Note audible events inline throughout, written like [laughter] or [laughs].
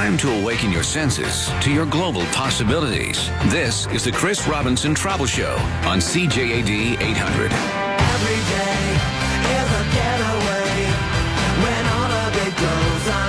Time to awaken your senses to your global possibilities. This is the Chris Robinson Travel Show on CJAD 800.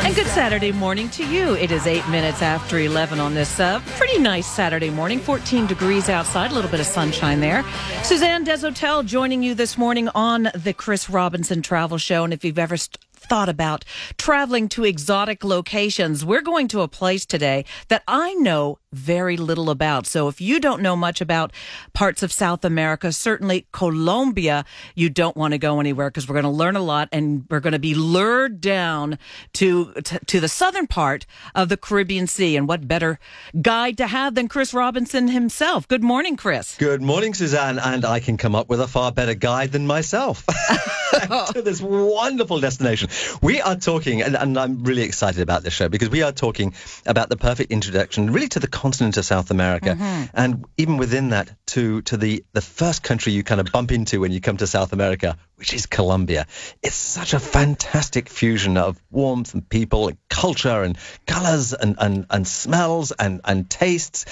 And good Saturday morning to you. It is eight minutes after 11 on this uh, pretty nice Saturday morning. 14 degrees outside, a little bit of sunshine there. Suzanne Desautels joining you this morning on the Chris Robinson Travel Show. And if you've ever st- thought about traveling to exotic locations, we're going to a place today that I know very little about. So if you don't know much about parts of South America, certainly Colombia, you don't want to go anywhere because we're going to learn a lot and we're going to be lured down to, to, to the southern part of the Caribbean Sea. And what better guide to have than Chris Robinson himself? Good morning, Chris. Good morning, Suzanne. And I can come up with a far better guide than myself [laughs] [laughs] to this wonderful destination. We are talking, and, and I'm really excited about this show because we are talking about the perfect introduction really to the continent of South America, mm-hmm. and even within that, to to the the first country you kind of bump into when you come to South America, which is Colombia. It's such a fantastic fusion of warmth and people and culture and colors and and, and smells and and tastes,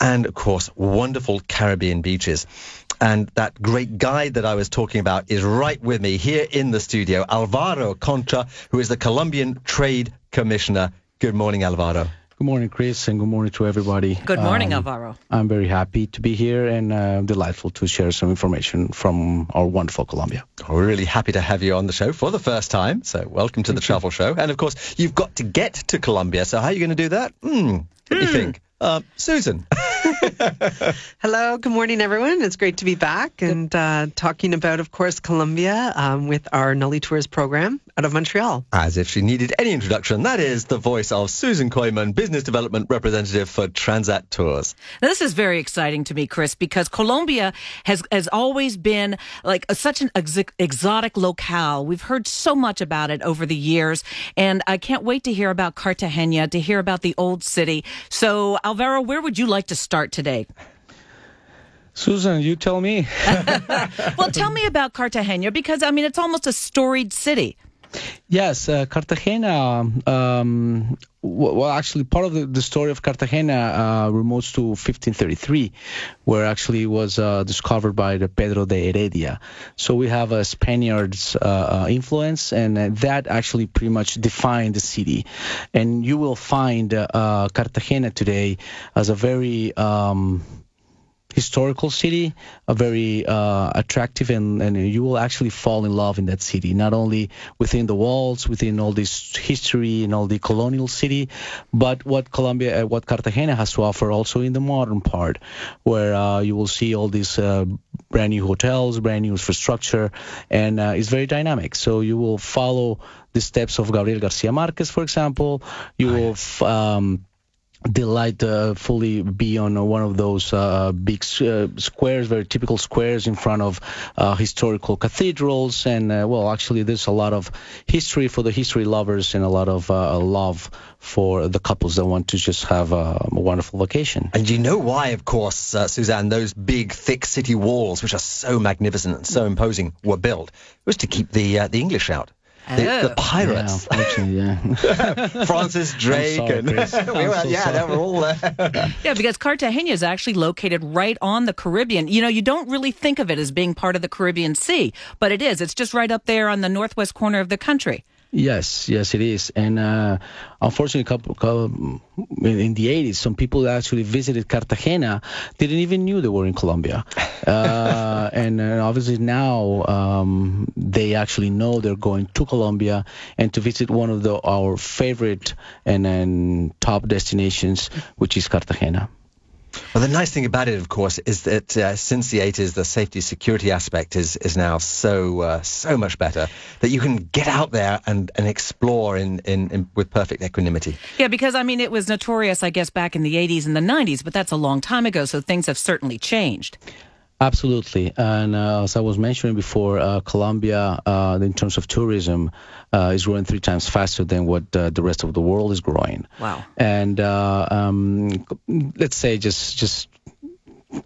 and of course wonderful Caribbean beaches. And that great guide that I was talking about is right with me here in the studio, Alvaro Concha, who is the Colombian Trade Commissioner. Good morning, Alvaro. Good morning, Chris, and good morning to everybody. Good morning, um, Alvaro. I'm very happy to be here and uh, delightful to share some information from our wonderful Colombia. We're really happy to have you on the show for the first time. So, welcome to the Travel Show. And of course, you've got to get to Colombia. So, how are you going to do that? Hmm. What do you hmm. think? Uh, Susan. [laughs] Hello, good morning, everyone. It's great to be back and uh, talking about, of course, Colombia um, with our Noli Tours program out of Montreal. As if she needed any introduction, that is the voice of Susan Koyman, Business Development Representative for Transat Tours. Now, this is very exciting to me, Chris, because Colombia has, has always been like a, such an ex- exotic locale. We've heard so much about it over the years, and I can't wait to hear about Cartagena, to hear about the old city. So, Alvaro, where would you like to start today? Susan, you tell me. [laughs] well, tell me about Cartagena because I mean it's almost a storied city. Yes, uh, Cartagena. Um, well, actually, part of the, the story of Cartagena uh, remotes to 1533, where actually was uh, discovered by the Pedro de Heredia. So we have a Spaniard's uh, uh, influence, and uh, that actually pretty much defined the city. And you will find Cartagena today as a very um, historical city, a very uh, attractive, and, and you will actually fall in love in that city, not only within the walls, within all this history and all the colonial city, but what Colombia, uh, what Cartagena has to offer also in the modern part, where uh, you will see all these uh, brand new hotels, brand new infrastructure, and uh, it's very dynamic. So you will follow the steps of Gabriel Garcia Marquez, for example. You oh, will. Um, delight uh, fully be on uh, one of those uh, big uh, squares, very typical squares in front of uh, historical cathedrals. And uh, well, actually, there's a lot of history for the history lovers and a lot of love for the couples that want to just have a, a wonderful vacation. And you know why, of course, Suzanne, those big, thick city walls, which are so magnificent and so imposing, were built. It was to keep the the English out. The, oh. the, pirates. Yeah, yeah. [laughs] Francis [laughs] Drake sorry, and [laughs] we were, so yeah, sorry. they were all there. yeah, because Cartagena is actually located right on the Caribbean. You know, you don't really think of it as being part of the Caribbean Sea, but it is. It's just right up there on the northwest corner of the country. Yes, yes, it is. And uh, unfortunately, couple, couple, in the 80s, some people that actually visited Cartagena didn't even knew they were in Colombia. [laughs] Uh, and, uh, obviously now um, they actually know they're going to Colombia and to visit one of the, our favorite and, and top destinations, which is Cartagena. Well, the nice thing about it, of course, is that uh, since the 80s, the safety security aspect is is now so uh, so much better that you can get out there and, and explore in, in, in, with perfect equanimity. Yeah, because I mean, it was notorious, I guess, back in the 80s and the 90s, but that's a long time ago, so things have certainly changed. Absolutely, and uh, as I was mentioning before, uh, Colombia, uh, in terms of tourism, uh, is growing three times faster than what uh, the rest of the world is growing. Wow! And uh, um, let's say just just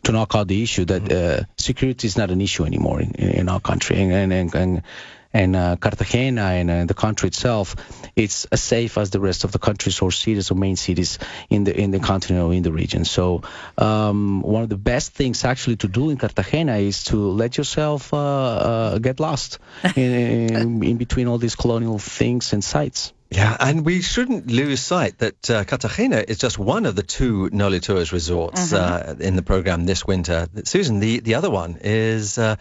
to knock out the issue that mm-hmm. security is not an issue anymore in, in our country, and and, and and uh, Cartagena and uh, the country itself, it's as safe as the rest of the countries or cities or main cities in the in the continent or in the region. So um, one of the best things actually to do in Cartagena is to let yourself uh, uh get lost [laughs] in, in, in between all these colonial things and sites. Yeah, and we shouldn't lose sight that uh, Cartagena is just one of the two Noli Tours resorts mm-hmm. uh, in the program this winter. Susan, the, the other one is uh,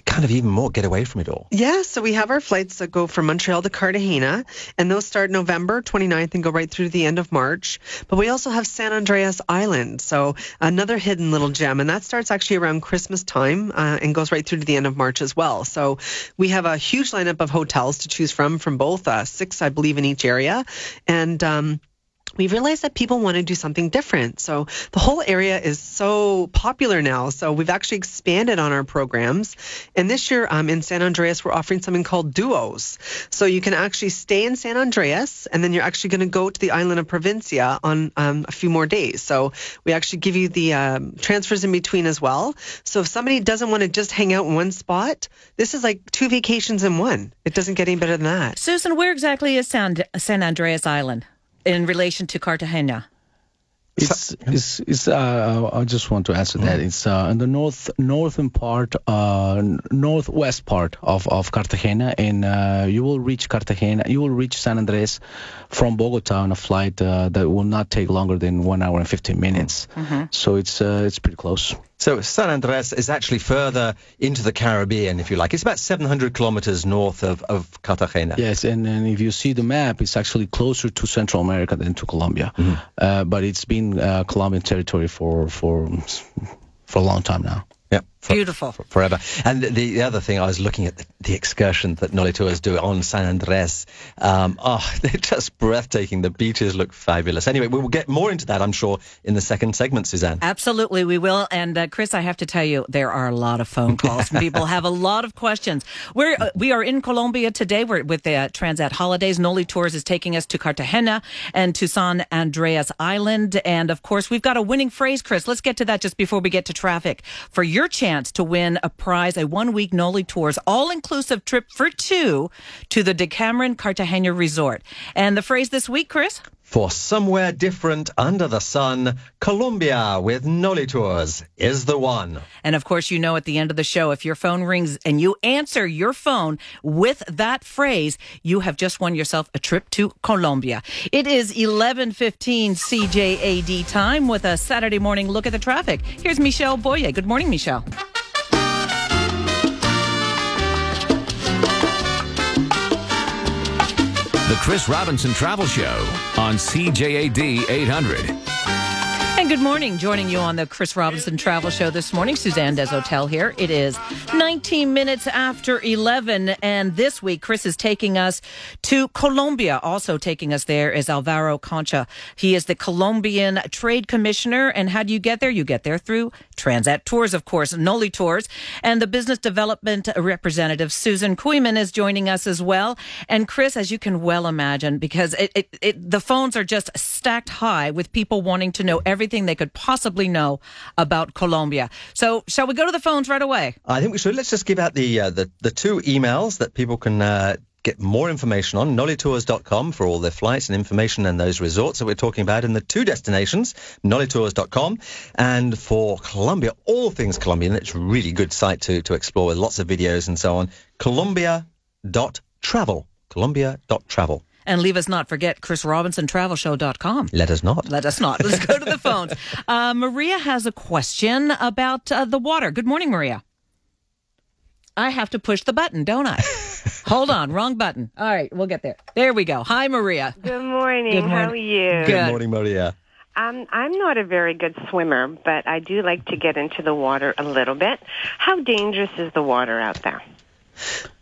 kind of even more get away from it all. Yeah, so we have our flights that go from Montreal to Cartagena, and those start November 29th and go right through to the end of March. But we also have San Andreas Island, so another hidden little gem, and that starts actually around Christmas time uh, and goes right through to the end of March as well. So we have a huge lineup of hotels to choose from, from both uh, six, I believe, in each area, and um, we realized that people want to do something different. So the whole area is so popular now. So we've actually expanded on our programs. And this year um, in San Andreas, we're offering something called duos. So you can actually stay in San Andreas and then you're actually going to go to the island of Providencia on um, a few more days. So we actually give you the um, transfers in between as well. So if somebody doesn't want to just hang out in one spot, this is like two vacations in one. It doesn't get any better than that. Susan, where exactly is San, San Andreas Island? In relation to Cartagena? It's, it's, it's uh, I just want to answer that. Mm. It's uh, in the north northern part, uh, northwest part of, of Cartagena, and uh, you will reach Cartagena. You will reach San Andres from Bogota on a flight uh, that will not take longer than one hour and 15 minutes. Mm-hmm. So it's uh, it's pretty close. So San Andres is actually further into the Caribbean, if you like. It's about 700 kilometers north of, of Cartagena. Yes, and, and if you see the map, it's actually closer to Central America than to Colombia. Mm-hmm. Uh, but it's been uh, Colombian territory for, for, for a long time now. Yeah. For, Beautiful. For, forever. And the, the, other thing, I was looking at the, the excursion that Noli Tours do on San Andres. Um, oh, [laughs] they're just breathtaking. The beaches look fabulous. Anyway, we will get more into that, I'm sure, in the second segment, Suzanne. Absolutely, we will. And uh, Chris, I have to tell you, there are a lot of phone calls. [laughs] People have a lot of questions. We're uh, we are in Colombia today. We're with the uh, Transat Holidays. Noli Tours is taking us to Cartagena and to San Andreas Island. And of course, we've got a winning phrase, Chris. Let's get to that just before we get to traffic. For your chance to win a prize, a one week Noli Tours all inclusive trip for two to the Decameron Cartagena Resort. And the phrase this week, Chris? For somewhere different under the sun, Colombia with Noli Tours is the one. And of course, you know at the end of the show, if your phone rings and you answer your phone with that phrase, you have just won yourself a trip to Colombia. It is 11:15 CJAD time with a Saturday morning look at the traffic. Here's Michelle Boye. Good morning, Michelle. The Chris Robinson Travel Show on CJAD 800. And good morning. Joining you on the Chris Robinson Travel Show this morning, Suzanne Desautels here. It is 19 minutes after 11, and this week Chris is taking us to Colombia. Also taking us there is Alvaro Concha. He is the Colombian Trade Commissioner. And how do you get there? You get there through Transat Tours, of course, Noli Tours, and the Business Development Representative Susan Kooiman is joining us as well. And Chris, as you can well imagine, because it, it, it, the phones are just stacked high with people wanting to know everything everything they could possibly know about Colombia. So, shall we go to the phones right away? I think we should. Let's just give out the uh, the, the two emails that people can. Uh, get more information on nolitours.com for all their flights and information and those resorts that we're talking about in the two destinations, nolitours.com. And for Colombia, all things Colombian, it's a really good site to, to explore with lots of videos and so on. Colombia.travel. Colombia.travel. And leave us not forget chrisrobinsontravelshow.com. Let us not. Let us not. Let's go to the [laughs] phones. Uh, Maria has a question about uh, the water. Good morning, Maria. I have to push the button, don't I? [laughs] Hold on, wrong button. All right, we'll get there. There we go. Hi, Maria. Good morning. Good morning. How are you? Good, good morning, Maria. Um, I'm not a very good swimmer, but I do like to get into the water a little bit. How dangerous is the water out there?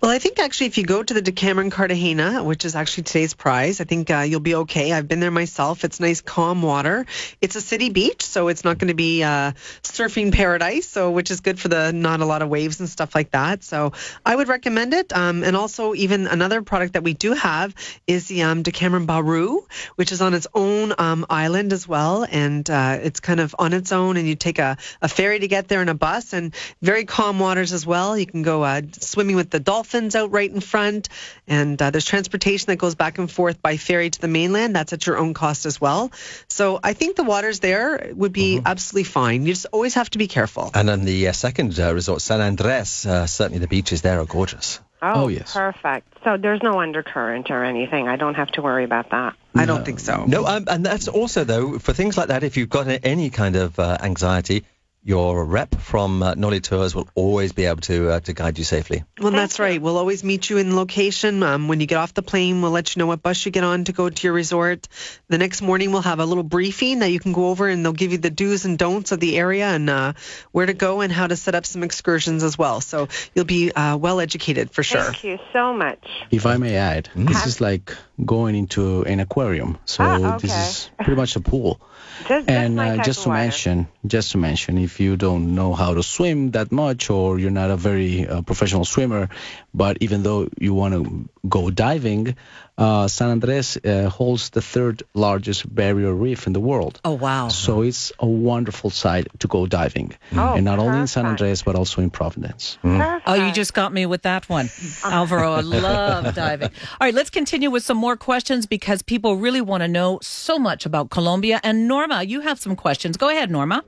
Well, I think actually, if you go to the Decameron Cartagena, which is actually today's prize, I think uh, you'll be okay. I've been there myself. It's nice, calm water. It's a city beach, so it's not going to be uh, surfing paradise, so which is good for the not a lot of waves and stuff like that. So I would recommend it. Um, and also, even another product that we do have is the um, Decameron Baru, which is on its own um, island as well, and uh, it's kind of on its own. And you take a, a ferry to get there and a bus, and very calm waters as well. You can go uh, swimming with with the dolphins out right in front. And uh, there's transportation that goes back and forth by ferry to the mainland. That's at your own cost as well. So I think the waters there would be mm-hmm. absolutely fine. You just always have to be careful. And then the uh, second uh, resort, San Andres, uh, certainly the beaches there are gorgeous. Oh, oh, yes. Perfect. So there's no undercurrent or anything. I don't have to worry about that. I don't think so. No, um, and that's also, though, for things like that, if you've got any kind of uh, anxiety, your rep from uh, Noli Tours will always be able to uh, to guide you safely. Well, that's right. We'll always meet you in location. Um, when you get off the plane, we'll let you know what bus you get on to go to your resort. The next morning, we'll have a little briefing that you can go over, and they'll give you the do's and don'ts of the area and uh, where to go and how to set up some excursions as well. So you'll be uh, well educated for sure. Thank you so much. If I may add, mm-hmm. this is like going into an aquarium. So ah, okay. this is pretty much a pool. [laughs] Just, and uh, just to mention, just to mention, if you don't know how to swim that much, or you're not a very uh, professional swimmer, but even though you want to go diving, uh, San Andres uh, holds the third largest barrier reef in the world. Oh, wow. So it's a wonderful site to go diving. Oh, and not perfect. only in San Andres, but also in Providence. Mm. Oh, you just got me with that one. [laughs] Alvaro, I love diving. All right, let's continue with some more questions because people really want to know so much about Colombia. And Norma, you have some questions. Go ahead, Norma.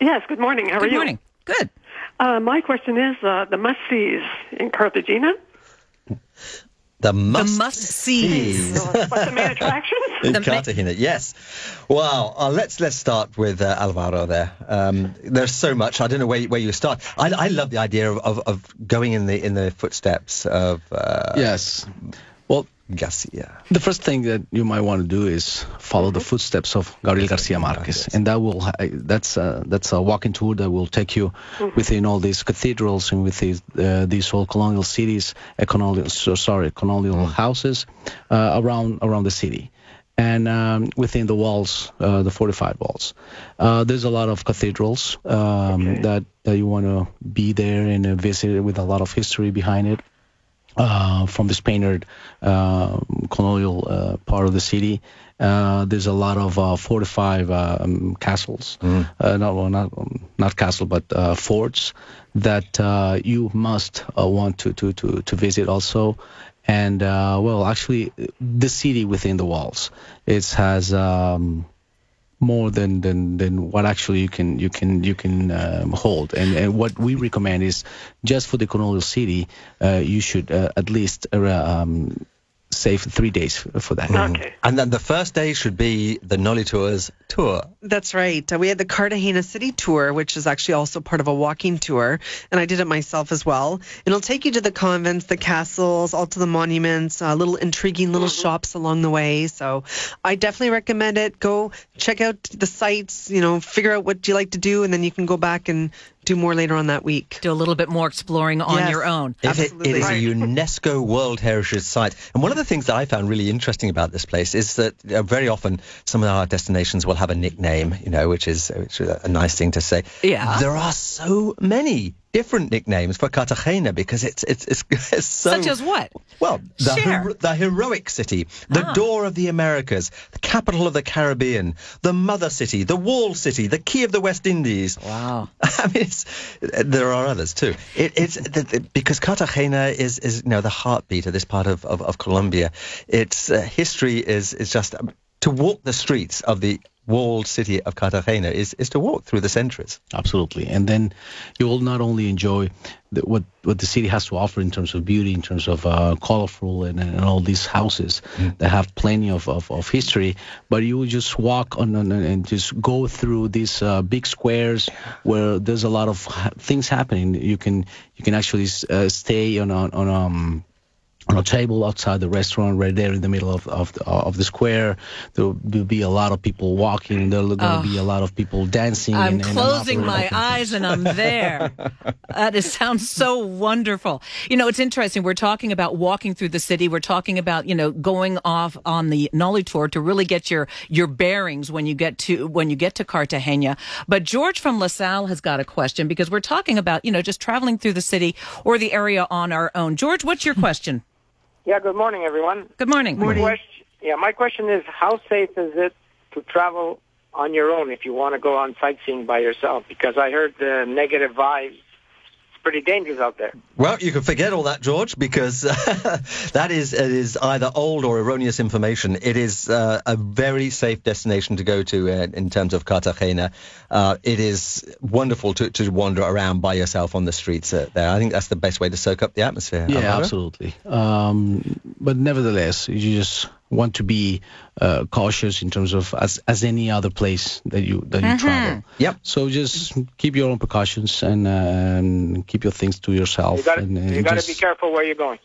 Yes, good morning. How good are you? Good morning. Good. Uh, my question is uh, the must sees in Cartagena. [laughs] The must, the must sees. What's the main [laughs] attractions? In The ma- Cartagena, yes. Wow. Uh, let's let's start with uh, Alvaro there. Um, there's so much. I don't know where where you start. I, I love the idea of, of, of going in the in the footsteps of. Uh, Yes. Well, Garcia. The first thing that you might want to do is follow the footsteps of Gabriel Garcia Marquez, and that will that's a, that's a walking tour that will take you within all these cathedrals and with these uh, these old colonial cities, colonial so, sorry colonial houses uh, around around the city. And um, within the walls, uh, the fortified walls, uh, there's a lot of cathedrals um, Okay. that, that you want to be there and uh, visit with a lot of history behind it uh, from the Spaniard uh, colonial uh, part of the city. Uh, there's a lot of uh, fortified um, castles, uh, not well, not um, not castle, but uh, forts that uh, you must uh, want to, to, to, to visit also. And uh, well, actually, the city within the walls, it has um, more than, than, than what actually you can you can you can um, hold. And, and what we recommend is just for the colonial city, uh, you should uh, at least uh, um, save three days for that. Okay. And then the first day should be the Noli Tours tour. That's right. Uh, we had the Cartagena City Tour, which is actually also part of a walking tour, and I did it myself as well. It'll take you to the convents, the castles, all to the monuments, uh, little intriguing little shops along the way. So I definitely recommend it. Go check out the sites, you know, figure out what you like to do, and then you can go back and do more later on that week. Do a little bit more exploring on Yes. your own. It, it Absolutely. is a UNESCO World Heritage Site. And one of the things that I found really interesting about this place is that uh, very often some of our destinations will have a nickname, you know, which is, which is a nice thing to say. Yeah. There are so many different nicknames for Cartagena because it's it's it's, [laughs] it's so Such as what? well the hero- the heroic city, the Ah. door of the Americas, the capital of the Caribbean, the mother city, the wall city, the key of the West Indies. Wow. [laughs] I mean, it's, there are others too. It, it's the, the, because Cartagena is, is you know the heartbeat of this part of, of, of Colombia. Its uh, history is is just um, to walk the streets of the walled city of Cartagena is, is to walk through the centuries. Absolutely, and then you will not only enjoy the, what what the city has to offer in terms of beauty, in terms of uh, colorful and, and all these houses that have plenty of, of, of history, but you will just walk on, on and just go through these uh, big squares where there's a lot of ha- things happening. You can you can actually uh, stay on a, on um on a table outside the restaurant right there in the middle of of the, of the square there will be a lot of people walking there'll going to be a oh. lot of people dancing I'm and, and closing my eyes and I'm there. [laughs] that is, sounds so wonderful. You know, it's interesting. We're talking about walking through the city. We're talking about, you know, going off on the Noli tour to really get your, your bearings when you get to, when you get to Cartagena. But George from LaSalle has got a question because we're talking about, you know, just traveling through the city or the area on our own. George, what's your question? Yeah, good morning, everyone. Good morning. My question, yeah, my question is how safe is it to travel on your own if you want to go on sightseeing by yourself? Because I heard the negative vibes pretty dangerous out there. Well, you can forget all that, George, because [laughs] that is it is either old or erroneous information. It is uh, a very safe destination to go to uh, in terms of Cartagena. Uh, it is wonderful to, to wander around by yourself on the streets uh, there. I think that's the best way to soak up the atmosphere. Yeah, Alvaro? absolutely. Um, but nevertheless, you just want to be uh, cautious in terms of as as any other place that you that you travel. Yep. So just keep your own precautions and, uh, and keep your things to yourself. You got to and, and you got to just- be careful where you're going.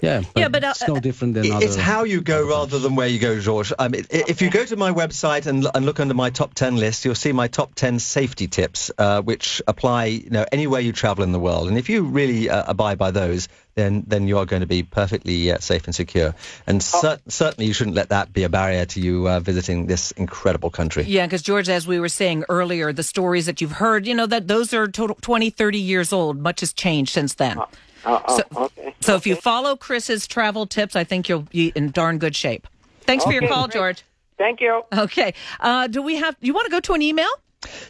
Yeah, but, Yeah, but, uh, it's no different than other. It's how you go rather than where you go, George. I mean, i- if you go to my website and, and look under my top 10 list, you'll see my top 10 safety tips, uh, which apply you know, anywhere you travel in the world. And if you really uh, abide by those, then, then you are going to be perfectly uh, safe and secure. And cer- certainly you shouldn't let that be a barrier to you uh, visiting this incredible country. Yeah, because George, as we were saying earlier, the stories that you've heard, you know, that those are total 20, 30 years old. Much has changed since then. Uh, uh, So, okay. if you follow Chris's travel tips, I think you'll be in darn good shape. Thanks for your call, great. George. Thank you. Okay. Uh, do we have, do you want to go to an email?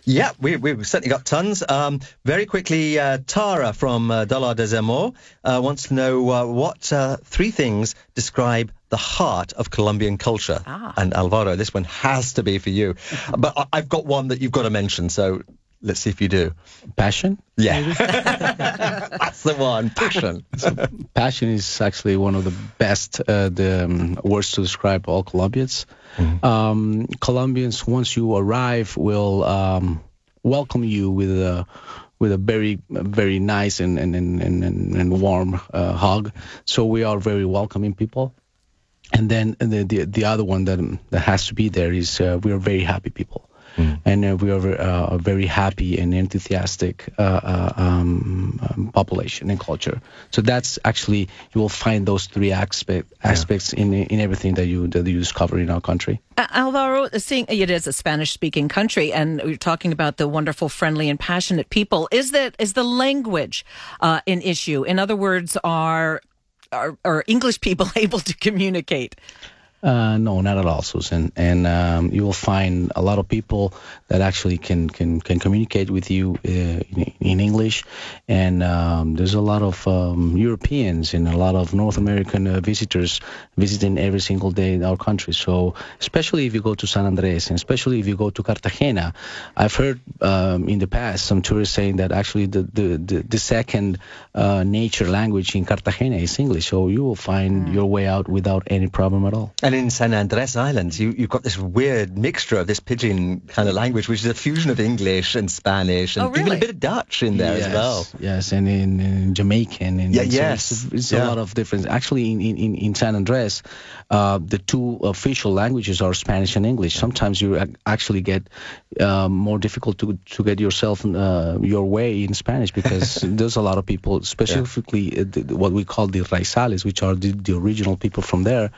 Yeah, we, we've certainly got tons. Um, very quickly, uh, Tara from uh, Dollard-des-Ormeaux uh, wants to know uh, what uh, three things describe the heart of Colombian culture. Ah. And Alvaro, this one has to be for you. [laughs] but I, I've got one that you've got to mention, so let's see if you do. passion. Yeah, [laughs] that's the one. Passion. Passion is actually one of the best uh, the um, words to describe all Colombians. Um, Colombians, once you arrive, will um, welcome you with a with a very very nice and and and, and, and warm uh, hug. So we are very welcoming people. And then the the, the other one that that has to be there is uh, we are very happy people. And uh, we are uh, a very happy and enthusiastic uh, uh, um, um, population and culture. So that's actually you will find those three aspect, aspects in in everything that you that you discover in our country. Uh, Alvaro, seeing it is a Spanish-speaking country, and we're talking about the wonderful, friendly, and passionate people. Is that is the language uh, an issue? In other words, are are, are English people [laughs] able to communicate? Uh, no, not at all, Susan. And um, you will find a lot of people that actually can can, can communicate with you uh, in, in English. And um, there's a lot of um, Europeans and a lot of North American uh, visitors visiting every single day in our country. So especially if you go to San Andres and especially if you go to Cartagena, I've heard um, in the past some tourists saying that actually the the, the, the second uh, nature language in Cartagena is English. So you will find your way out without any problem at all. And in San Andres Islands, you, you've got this weird mixture of this pidgin kind of language, which is a fusion of English and Spanish and Oh, really? even a bit of Dutch in there yes, as well. Yes, and in, in Jamaican. And Yeah, so yes, It's, it's yeah. a lot of difference. Actually, in, in, in San Andres, uh, the two official languages are Spanish and English. Sometimes you actually get um, more difficult to, to get yourself uh, your way in Spanish because [laughs] there's a lot of people, specifically uh, the, what we call the raizales, which are the, the original people from there.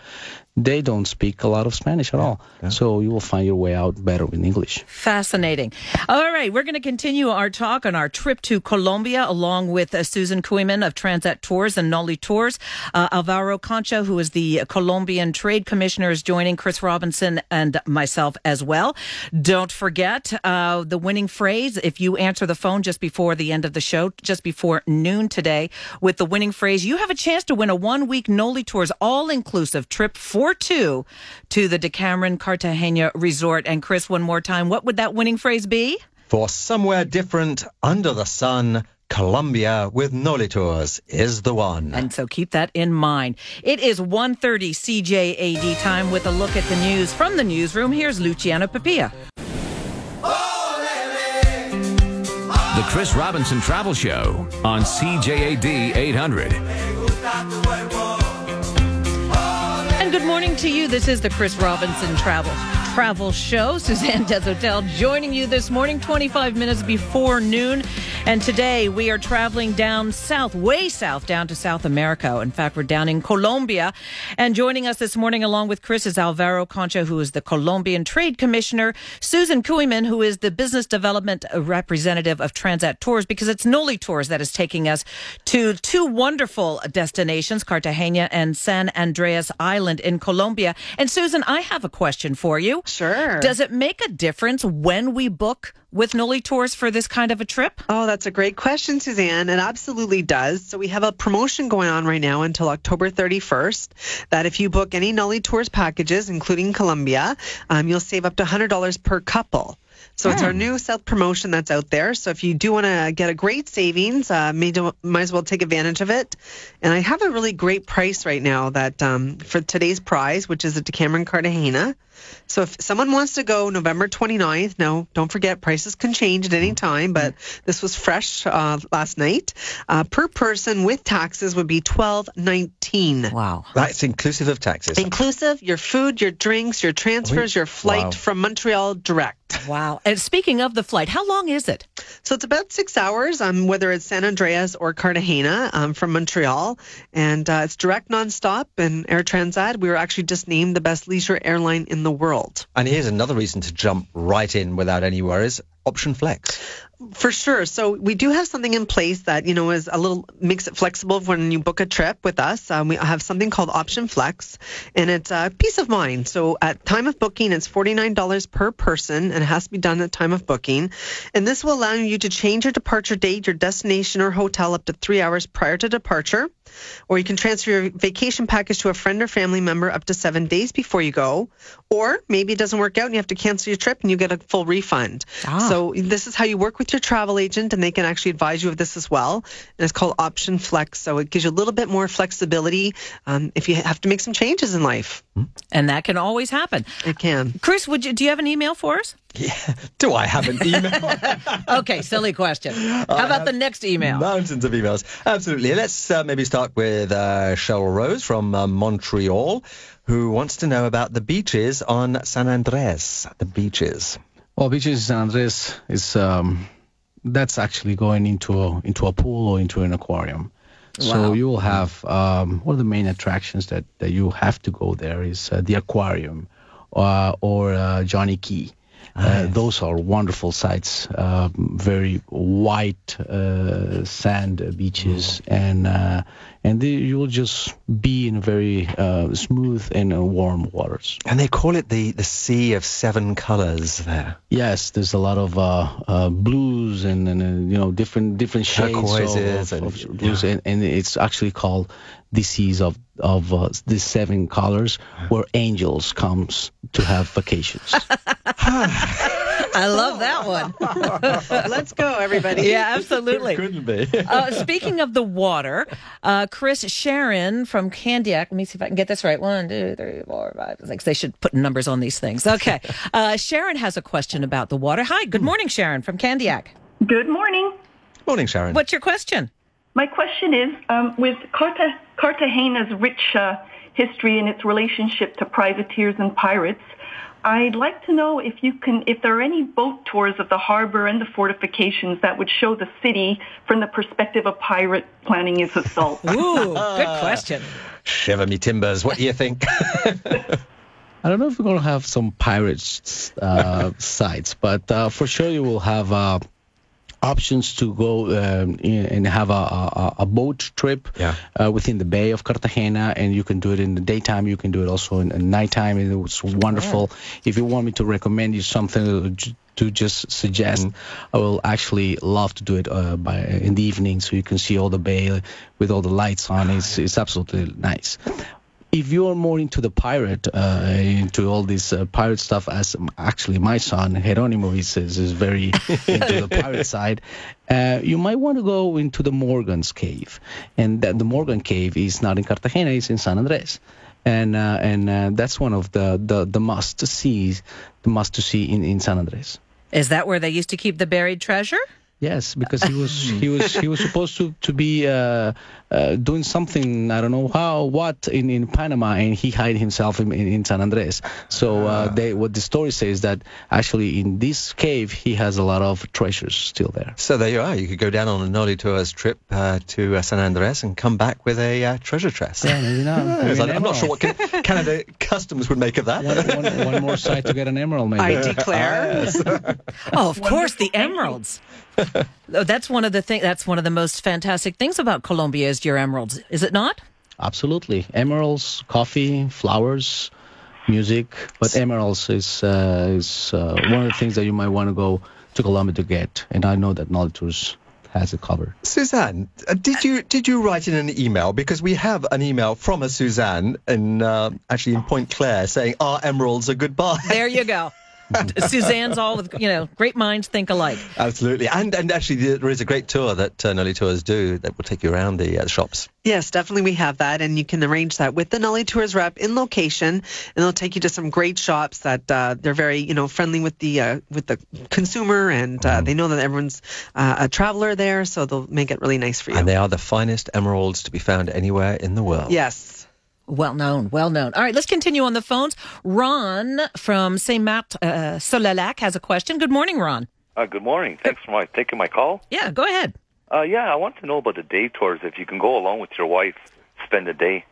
They don't speak a lot of Spanish at all. So you will find your way out better in English. Fascinating. All right, we're going to continue our talk on our trip to Colombia along with uh, Susan Kuiman of Transat Tours and Noli Tours. Uh, Alvaro Concha, who is the Colombian Trade Commissioner, is joining Chris Robinson and myself as well. Don't forget uh, the winning phrase. If you answer the phone just before the end of the show, just before noon today, with the winning phrase, you have a chance to win a one week Noli Tours all inclusive trip for two to the Decameron Cartagena Resort. And Chris, one more time, what would that winning phrase be? For somewhere different under the sun, Colombia with Nolitours is the one. And so keep that in mind. It is 1.30 CJAD time with a look at the news from the newsroom. Here's Luciano Papilla. The Chris Robinson Travel Show on CJAD 800. Good morning to you. This is the Chris Robinson Travel Travel Show. Suzanne Desautels joining you this morning, 25 minutes before noon. And today we are traveling down south, way south, down to South America. In fact, we're down in Colombia. And joining us this morning, along with Chris, is Alvaro Concha, who is the Colombian Trade Commissioner, Susan Kuiman, who is the Business Development Representative of Transat Tours, because it's Noli Tours that is taking us to two wonderful destinations, Cartagena and San Andreas Island in Colombia. And Susan, I have a question for you. Sure. Does it make a difference when we book with Noli Tours for this kind of a trip? Oh, that's a great question, Suzanne. It absolutely does. So we have a promotion going on right now until October 31st. That if you book any Noli Tours packages, including Colombia, um, you'll save up to $100 per couple. So it's our new self promotion that's out there. So if you do want to get a great savings, uh, may do, might as well take advantage of it. And I have a really great price right now that um, for today's prize, which is a Decameron Cartagena. So if someone wants to go November 29th, no, don't forget prices can change at any time, but this was fresh uh, last night. Uh, per person with taxes would be 12.19. Wow. That's inclusive of taxes. Inclusive your food, your drinks, your transfers, your flight Wow. from Montreal direct. Wow. And speaking of the flight, how long is it? So it's about six hours, um, whether it's San Andreas or Cartagena um, from Montreal. And uh, it's direct nonstop. And Air Transat, we were actually just named the best leisure airline in the world. And here's another reason to jump right in without any worries. Option Flex. For sure. So we do have something in place that you know is a little makes it flexible when you book a trip with us. Um, we have something called Option Flex, and it's uh, peace of mind. So at time of booking, it's forty nine dollars per person, and it has to be done at time of booking. And this will allow you to change your departure date, your destination, or hotel up to three hours prior to departure. Or you can transfer your vacation package to a friend or family member up to seven days before you go. Or maybe it doesn't work out and you have to cancel your trip and you get a full refund. Ah. So this is how you work with your travel agent and they can actually advise you of this as well. And it's called Option Flex. So it gives you a little bit more flexibility um, if you have to make some changes in life. And that can always happen. It can. Chris, would you do you have an email for us? Yeah. Do I have an email? [laughs] Okay, silly question. How about the next email? Mountains of emails. Absolutely. Let's uh, maybe start with uh, Cheryl Rose from uh, Montreal, who wants to know about the beaches on San Andres. The beaches. Well, beaches San Andres is um, that's actually going into a, into a pool or into an aquarium. Wow. So you will have um, one of the main attractions that, that you have to go there is uh, the aquarium uh, or uh, Johnny Cay. Uh, those are wonderful sites, um, very white uh, sand beaches, and uh, and they, you will just be in very uh, smooth and uh, warm waters. And they call it the, the Sea of Seven Colors there. Yes, there's a lot of uh, uh, blues and, and uh, you know different different shades of, Turquoises of, and- of blues, and, and it's actually called the seas of of uh, the seven colors where angels comes to have vacations. [laughs] I love that one. [laughs] Let's go, everybody. Yeah, absolutely. Couldn't be. Uh, speaking of the water, uh, Chris Sharon from Candiac. Let me see if I can get this right. One, two, three, four, five, six. They should put numbers on these things. Okay. [laughs] Uh, Sharon has a question about the water. Hi, good morning, Sharon from Candiac. Good morning. Morning, Sharon. What's your question? My question is, um, with Carta- Cartagena's rich uh, history and its relationship to privateers and pirates, I'd like to know if you can, if there are any boat tours of the harbor and the fortifications that would show the city from the perspective of pirate planning its assault. [laughs] Ooh, good question. Shiver me timbers. What do you think? [laughs] I don't know if we're gonna have some pirate uh, sites, but uh, for sure you will have uh, options to go um, in, and have a, a, a boat trip Yeah. uh, within the bay of Cartagena, and you can do it in the daytime. You can do it also in the nighttime. and It was wonderful. If you want me to recommend you something to j- to just suggest, I will actually love to do it uh, by in the evening, so you can see all the bay with all the lights on. It's it's absolutely nice if you're more into the pirate, uh, into all this uh, pirate stuff, as actually my son Geronimo is is, is very [laughs] into the pirate side, uh, you might want to go into the Morgan's Cave, and that the Morgan Cave is not in Cartagena; it's in San Andres, and uh, and uh, that's one of the the, the must sees, the must to see in, in San Andres. Is that where they used to keep the buried treasure? Yes, because he was he was he was supposed to to be uh, uh, doing something I don't know how what in, in Panama and he hid himself in, in, in San Andres. So uh, they what the story says is that actually in this cave he has a lot of treasures still there. so there you are. You could go down on a Noli Tours trip uh, to uh, San Andres and come back with a uh, treasure chest. Yeah, maybe not. Because [laughs] Maybe I'm not sure what can, Canada customs would make of that. One, one, one more site to get an emerald, maybe. I declare. [laughs] Oh, of course, the emeralds. [laughs] That's one of the thing. That's one of the most fantastic things about Colombia is your emeralds, is it not? Absolutely, emeralds, coffee, flowers, music. But emeralds is uh, is uh, one of the things that you might want to go to Colombia to get. And I know that Noli Tours has it covered. Suzanne, uh, did you did you write in an email because we have an email from a Suzanne in uh, actually in Pointe-Claire saying our emeralds are goodbye. There you go. [laughs] [laughs] Suzanne's all with you know great minds think alike. Absolutely, and and actually there is a great tour that uh, Noli Tours do that will take you around the uh, shops. Yes, definitely we have that, and you can arrange that with the Noli Tours rep in location, and they'll take you to some great shops that uh, they're very you know friendly with the uh, with the consumer, and uh, mm. they know that everyone's uh, a traveler there, so they'll make it really nice for you. And they are the finest emeralds to be found anywhere in the world. Yes. Well known, well known. All right, let's continue on the phones. Ron from Saint Martin uh, Solalac has a question. Good morning, Ron. Uh, good morning. Thanks for my, taking my call. Yeah, go ahead. Uh, yeah, I want to know about the day tours. If you can go along with your wife, spend a day.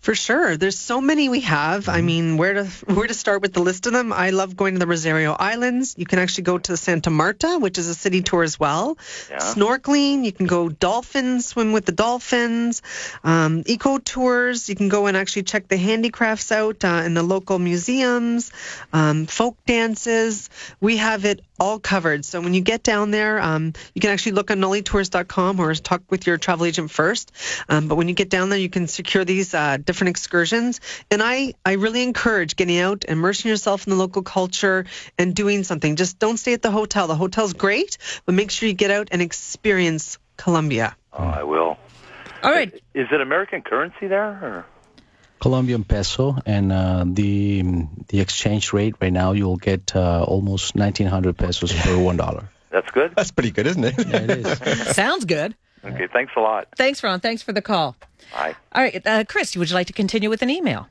For sure. There's so many we have. I mean, where to where to start with the list of them? I love going to the Rosario Islands. You can actually go to Santa Marta, which is a city tour as well. Yeah. Snorkeling, you can go dolphins, swim with the dolphins. Um, eco tours, you can go and actually check the handicrafts out uh, in the local museums. Um, folk dances, we have it all covered. So when you get down there, um, you can actually look on nolitours.com or talk with your travel agent first. Um, but when you get down there, you can secure these uh, different excursions. And I, I really encourage getting out, immersing yourself in the local culture, and doing something. Just don't stay at the hotel. The hotel's great, but make sure you get out and experience Colombia. Oh, I will. All right. Is it American currency there? Or? Colombian peso, and uh, the the exchange rate right now you'll get uh, almost 1,900 pesos per one dollar. [laughs] That's good. That's pretty good, isn't it? Yeah, it is. [laughs] Sounds good. Okay, thanks a lot. Thanks, Ron. Thanks for the call. Bye. All right, uh, Chris, would you like to continue with an email?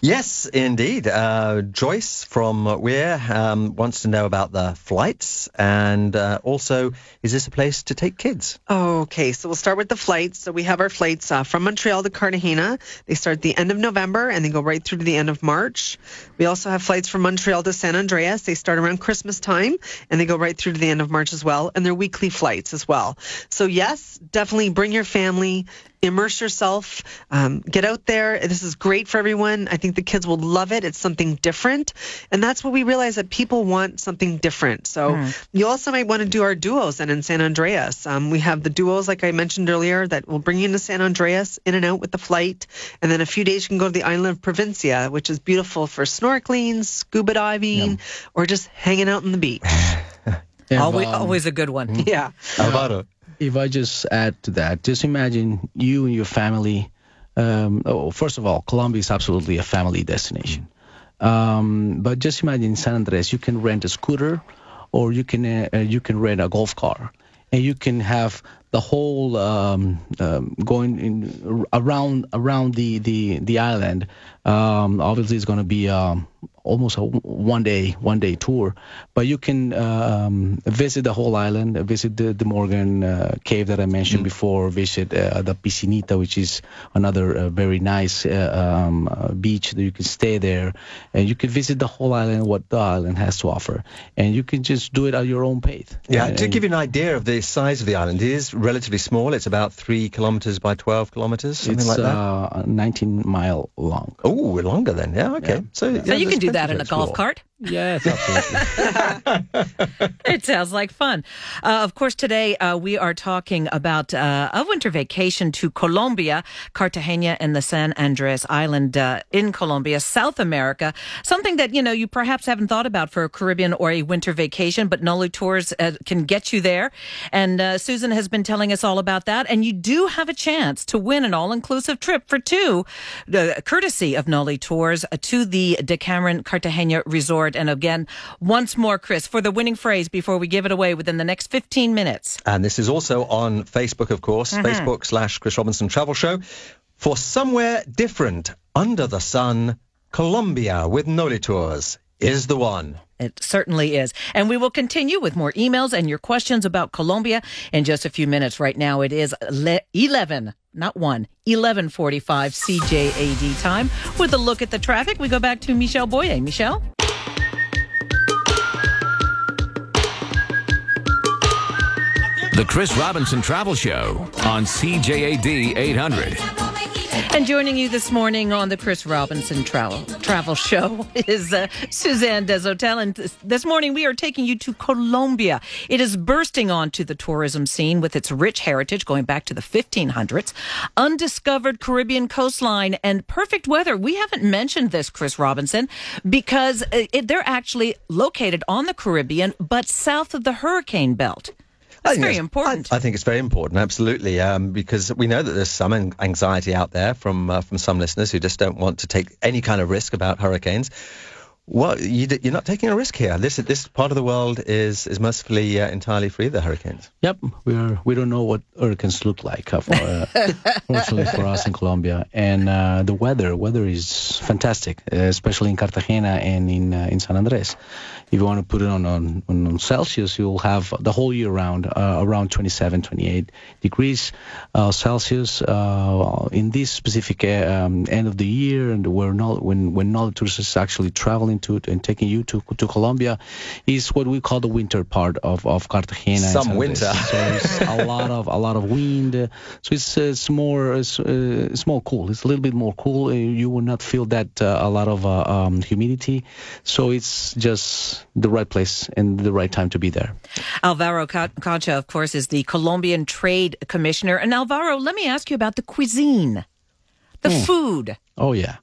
Yes, indeed. Uh, Joyce from Weir um, wants to know about the flights and uh, also, is this a place to take kids? Okay, so we'll start with the flights. So we have our flights uh, from Montreal to Cartagena. They start the end of November and they go right through to the end of March. We also have flights from Montreal to San Andreas. They start around Christmas time and they go right through to the end of March as well. And they're weekly flights as well. So yes, definitely bring your family immerse yourself, um, get out there. This is great for everyone. I think the kids will love it. It's something different. And that's what we realize that people want something different. So mm. you also might want to do our duos and in San Andreas. Um, we have the duos, like I mentioned earlier, that will bring you into San Andreas in and out with the flight. And then a few days you can go to the island of Providencia, which is beautiful for snorkeling, scuba diving, yep. or just hanging out on the beach. [laughs] Always, um, always a good one. [laughs] Yeah. Alvaro if I just add to that, just imagine you and your family. Um, oh, first of all, Colombia is absolutely a family destination. Um, but just imagine San Andres, you can rent a scooter, or you can uh, you can rent a golf car, and you can have the whole um, um, going in around around the the the island. Um, obviously, it's going to be um, almost a one day one day tour. But you can um, visit the whole island visit the, the morgan uh, cave that i mentioned mm. before visit uh, the piscinita which is another uh, very nice uh, um, uh, beach that you can stay there. And you can visit the whole island what the island has to offer. And you can just do it at your own pace. Yeah to give you an idea of the size of the island it is relatively small. It's about three kilometers by 12 kilometers something it's, like that. uh, 19 mile long. Oh longer then. Yeah okay. Yeah. so, so you can do that in a golf cart. Yes, absolutely. [laughs] it sounds like fun. Uh, of course, today uh, we are talking about uh, a winter vacation to Colombia, Cartagena, and the San Andres Island uh, in Colombia, South America. Something that you know you perhaps haven't thought about for a Caribbean or a winter vacation, but Noli Tours uh, can get you there. And uh, Susan has been telling us all about that. And you do have a chance to win an all-inclusive trip for two, courtesy of Noli Tours, to the Decameron Cartagena Resort and again, once more, Chris, for the winning phrase before we give it away within the next 15 minutes. And this is also on Facebook, of course, mm-hmm. Facebook slash Chris Robinson Travel Show. For somewhere different under the sun, Colombia with Noli Tours is the one. It certainly is. And we will continue with more emails and your questions about Colombia in just a few minutes. Right now it is 11, not 1, 1145 CJAD time. With a look at the traffic, we go back to Michelle Boye. Michelle? The Chris Robinson Travel Show on CJAD 800. And joining you this morning on the Chris Robinson Travel Travel Show [laughs] is uh, Suzanne Desautels. And th- this morning we are taking you to Colombia. It is bursting onto the tourism scene with its rich heritage going back to the 1500s, undiscovered Caribbean coastline, and perfect weather. We haven't mentioned this, Chris Robinson, because uh, it, they're actually located on the Caribbean, but south of the hurricane belt. I That's think very that's- important. I, I think it's very important, absolutely, um, because we know that there's some anxiety out there from uh, from some listeners who just don't want to take any kind of risk about hurricanes. Well, you, you're not taking a risk here. This this part of the world is is mercifully uh, entirely free of the hurricanes. Yep, we are. We don't know what hurricanes look like, uh, for, uh, [laughs] fortunately for us in Colombia. And uh, the weather, weather is fantastic, uh, especially in Cartagena and in uh, in San Andres. If you want to put it on on, on Celsius, you'll have the whole year round uh, around 27, 28 degrees uh, Celsius. Uh, in this specific uh, um, end of the year, and where not when when all the tourists actually traveling to and taking you to to Colombia, is what we call the winter part of of Cartagena. Some winter. So it's a lot of a lot of wind. uh, So it's uh, it's more it's, uh, it's more cool. It's a little bit more cool. Uh, You will not feel that uh, a lot of uh, um, humidity. So it's just the right place and the right time to be there. Alvaro Concha, of course, is the Colombian Trade Commissioner. And Alvaro, let me ask you about the cuisine, the food. Oh yeah.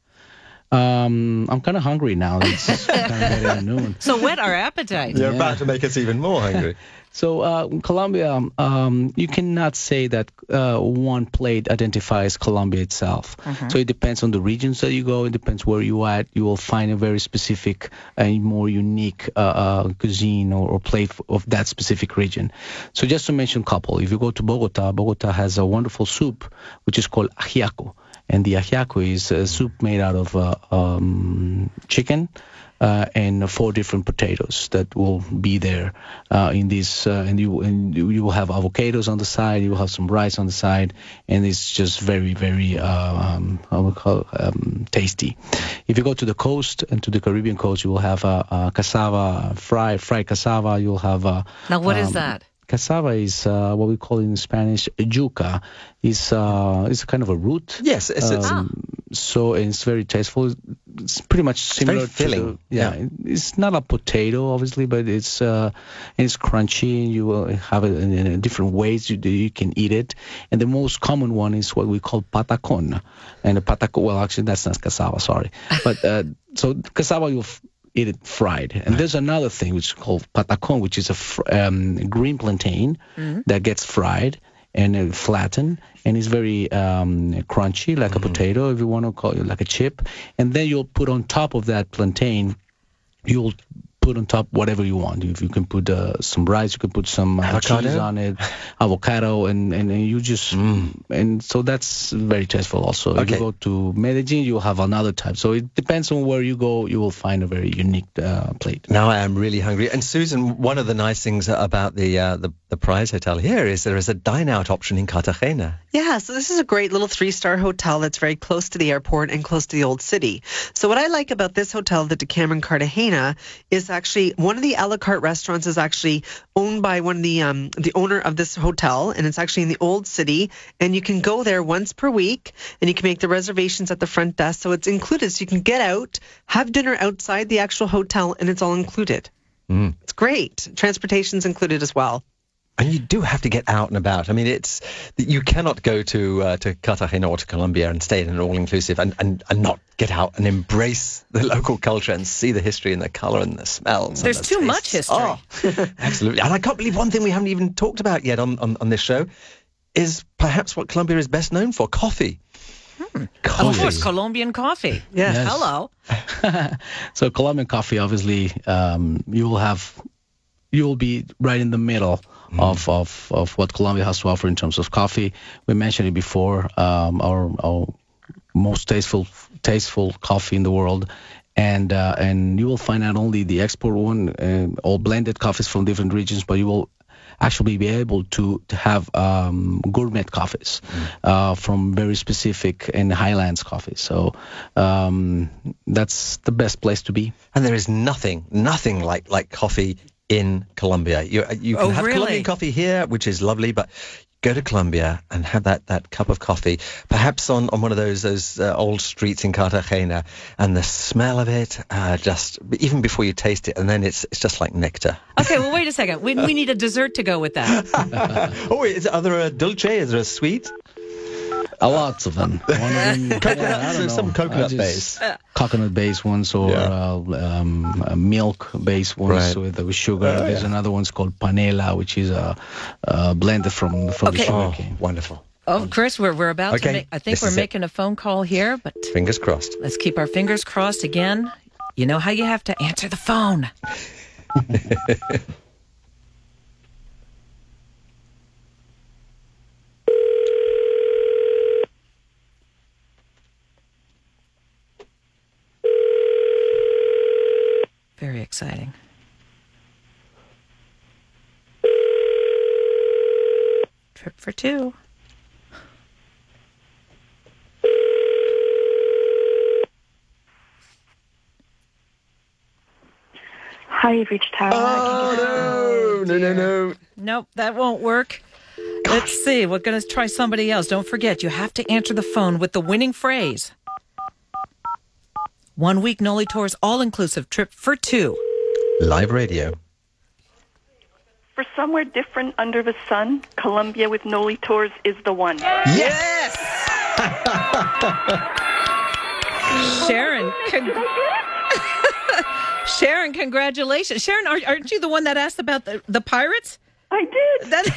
Um, I'm kind of hungry now. It's kind of getting noon. So whet our appetite. You're about to make us even more hungry. [laughs] So uh, Colombia, um, you cannot say that uh, one plate identifies Colombia itself. So it depends on the regions that you go. It depends where you at. You will find a very specific and more unique uh, uh, cuisine or, or plate of that specific region. So just to mention a couple, if you go to Bogota, Bogota has a wonderful soup which is called ajiaco, and the ajiaco is a soup made out of uh, um, chicken uh, and four different potatoes that will be there uh, in this. Uh, and you and you will have avocados on the side. You will have some rice on the side, and it's just very very uh, um, call um, tasty. If you go to the coast and to the Caribbean coast, you will have uh, uh, cassava fried fried cassava. You'll have uh, Now, what is um, that? Cassava is uh, what we call in Spanish yuca. Is uh, is kind of a root. Yes, it's, it's Um, so and it's very tasteful. It's pretty much similar very filling. to the, yeah, It's not a potato, obviously, but it's uh, it's crunchy. And you will have it in, in different ways you, you can eat it. And the most common one is what we call patacon. And the patacon, well, actually, that's not cassava. Sorry, but uh, so cassava you'll f- eat it fried. And there's another thing which is called patacon, which is a fr- um, green plantain that gets fried and uh, flattened and it's very um, crunchy like a potato if you want to call it like a chip. And then you'll put on top of that plantain you'll put on top whatever you want if you can put uh, some rice you can put some uh, Avocado? cheese on it avocado and, and you just and so that's very tasteful also if you go to medellin you'll have another type so it depends on where you go you will find a very unique uh, plate Now I am really hungry. And Susan, one of the nice things about the uh, the, the Prize Hotel here is there is a dine out option in Cartagena. Yeah, so this is a great little three star hotel that's very close to the airport and close to the old city. So, what I like about this hotel, the Decameron Cartagena, is actually one of the a la carte restaurants is actually owned by one of the um, the owner of this hotel, and it's actually in the old city. And you can go there once per week, and you can make the reservations at the front desk. So it's included, so you can get out, have dinner outside the actual hotel, and it's all included. It's great. Transportation's included as well. And you do have to get out and about. I mean, it's you cannot go to uh, to Cartagena or to Colombia and stay in an all-inclusive and, and, and not get out and embrace the [laughs] local culture and see the history and the color and the smells. There's the too much history. Oh, absolutely. And I can't believe one thing we haven't even talked about yet on, on, on this show is perhaps what Colombia is best known for: coffee. Of course, Colombian coffee. Yeah. Yes. Hello. [laughs] so Colombian coffee, obviously, um, you will have, you will be right in the middle of, of, of what Colombia has to offer in terms of coffee. We mentioned it before, um, our, our most tasteful, tasteful coffee in the world. And uh, and you will find not only the export one, uh, all blended coffees from different regions, but you will actually be able to, to have um, gourmet coffees uh, from very specific and highlands coffees. So um, that's the best place to be. And there is nothing, nothing like like coffee in Colombia. You you can Oh, have really? Colombian coffee here, which is lovely, but go to Colombia and have that, that cup of coffee, perhaps on, on one of those those uh, old streets in Cartagena, and the smell of it, uh, just even before you taste it, and then it's it's just like nectar. Okay, well, wait a [laughs] second. We, we need a dessert to go with that. [laughs] oh, wait, is, are there a dulce? Is there a sweet? A lots of them. [laughs] One of them [laughs] Coconut, yeah, so some coconut just- base. Coconut based ones or Yeah. uh, um, uh, milk based ones Right. with, with sugar. Oh, There's yeah. another one's called panela, which is a uh, blended from from Okay. the sugar Oh, cane. wonderful. Oh, Chris, we're, we're about to make, I think this we're is it. making a phone call here, but Fingers crossed. let's keep our fingers crossed again. You know how you have to answer the phone. [laughs] Very exciting. Trip for two. Hi, you've reached Tara. Oh, no, no, no, no. Nope, that won't work. Let's see. We're going to try somebody else. Don't forget, you have to answer the phone with the winning phrase. One week Noli Tours all inclusive trip for two. Live radio. For somewhere different under the sun, Colombia with Noli Tours is the one. Yes! Sharon, con- [laughs] Sharon, congratulations. Sharon, are, aren't you the one that asked about the, the pirates? I did. That,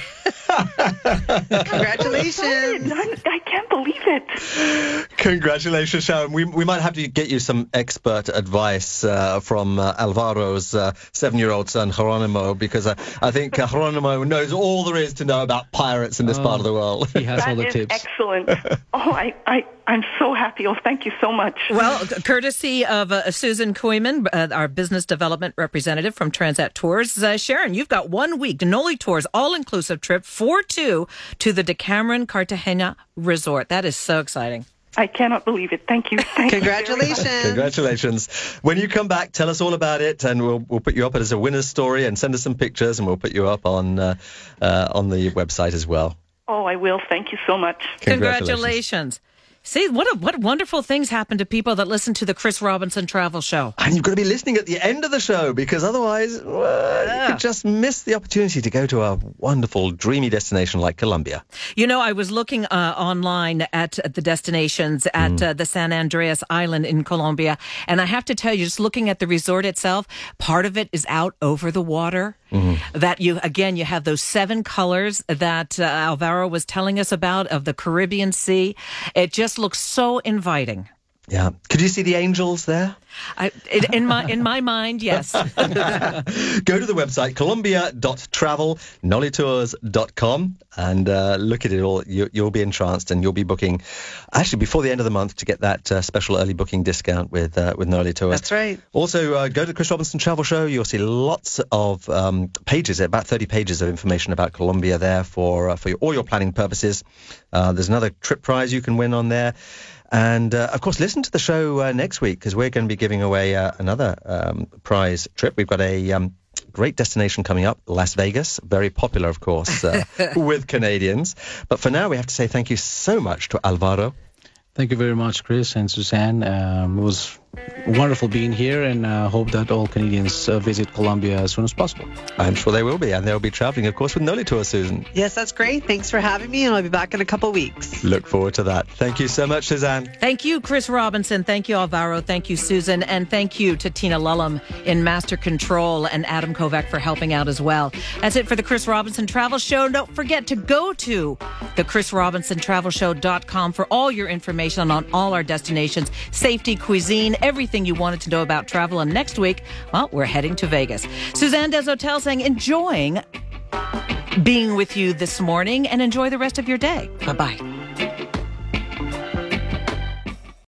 Congratulations. [laughs] I, I can't believe it. Congratulations, Sharon. We, we might have to get you some expert advice uh, from uh, Alvaro's uh, seven-year-old son, Geronimo, because uh, I think uh, Geronimo knows all there is to know about pirates in this part of the world. He has all the is tips. excellent. Oh, I, I, I'm so happy. Oh, thank you so much. well, courtesy of uh, Susan Koyman, uh, our business development representative from Transat Tours. Uh, Sharon, you've got one week Noli Tours all-inclusive trip for two to the Decameron Cartagena Resort. That is so exciting. I cannot believe it. Thank you. Thank you. Congratulations. Congratulations. When you come back, tell us all about it, and we'll, we'll put you up as a winner's story and send us some pictures, and we'll put you up on, uh, uh, on the website as well. Oh, I will. Thank you so much. Congratulations. See, what a, what wonderful things happen to people that listen to the Chris Robinson Travel Show. And you've got to be listening at the end of the show because otherwise well, you could just miss the opportunity to go to a wonderful, dreamy destination like Colombia. You know, I was looking uh, online at, at the destinations at uh, the San Andres Island in Colombia, and I have to tell you, just looking at the resort itself, part of it is out over the water. That you again, you have those seven colors that uh, Alvaro was telling us about of the Caribbean Sea. It just looks so inviting. Yeah. Could you see the angels there? I, in my in my mind, yes. [laughs] Go to the website colombia.travel, nolitours.com, and uh, look at it all. You, you'll be entranced, and you'll be booking actually before the end of the month to get that uh, special early booking discount with uh, with Noli Tours. That's right. Also, uh, go to the Chris Robinson Travel Show. You'll see lots of um, pages, about 30 pages of information about Colombia there for uh, for your, all your planning purposes. Uh, there's another trip prize you can win on there. And uh, of course, listen to the show uh, next week because we're going to be giving away uh, another um, prize trip. We've got a um, great destination coming up, Las Vegas, very popular, of course, uh, [laughs] with Canadians. But for now, we have to say thank you so much to Alvaro. Thank you very much, Chris and Suzanne. Um, it was wonderful being here, and uh, hope that all Canadians uh, visit Colombia as soon as possible. I'm sure they will be, and they'll be traveling, of course, with Noli Tour, Susan. Yes, that's great. Thanks for having me, and I'll be back in a couple weeks. Look forward to that. Thank you so much, Suzanne. Thank you, Chris Robinson. Thank you, Alvaro. Thank you, Susan. And thank you to Tina Lullum in Master Control and Adam Kovac for helping out as well. That's it for the Chris Robinson Travel Show. Don't forget to go to the chrisrobinsontravelshow.com for all your information on all our destinations, safety, cuisine, everything you wanted to know about travel. And next week, well, we're heading to Vegas. Suzanne Desautels saying, enjoying being with you this morning and enjoy the rest of your day. Bye bye.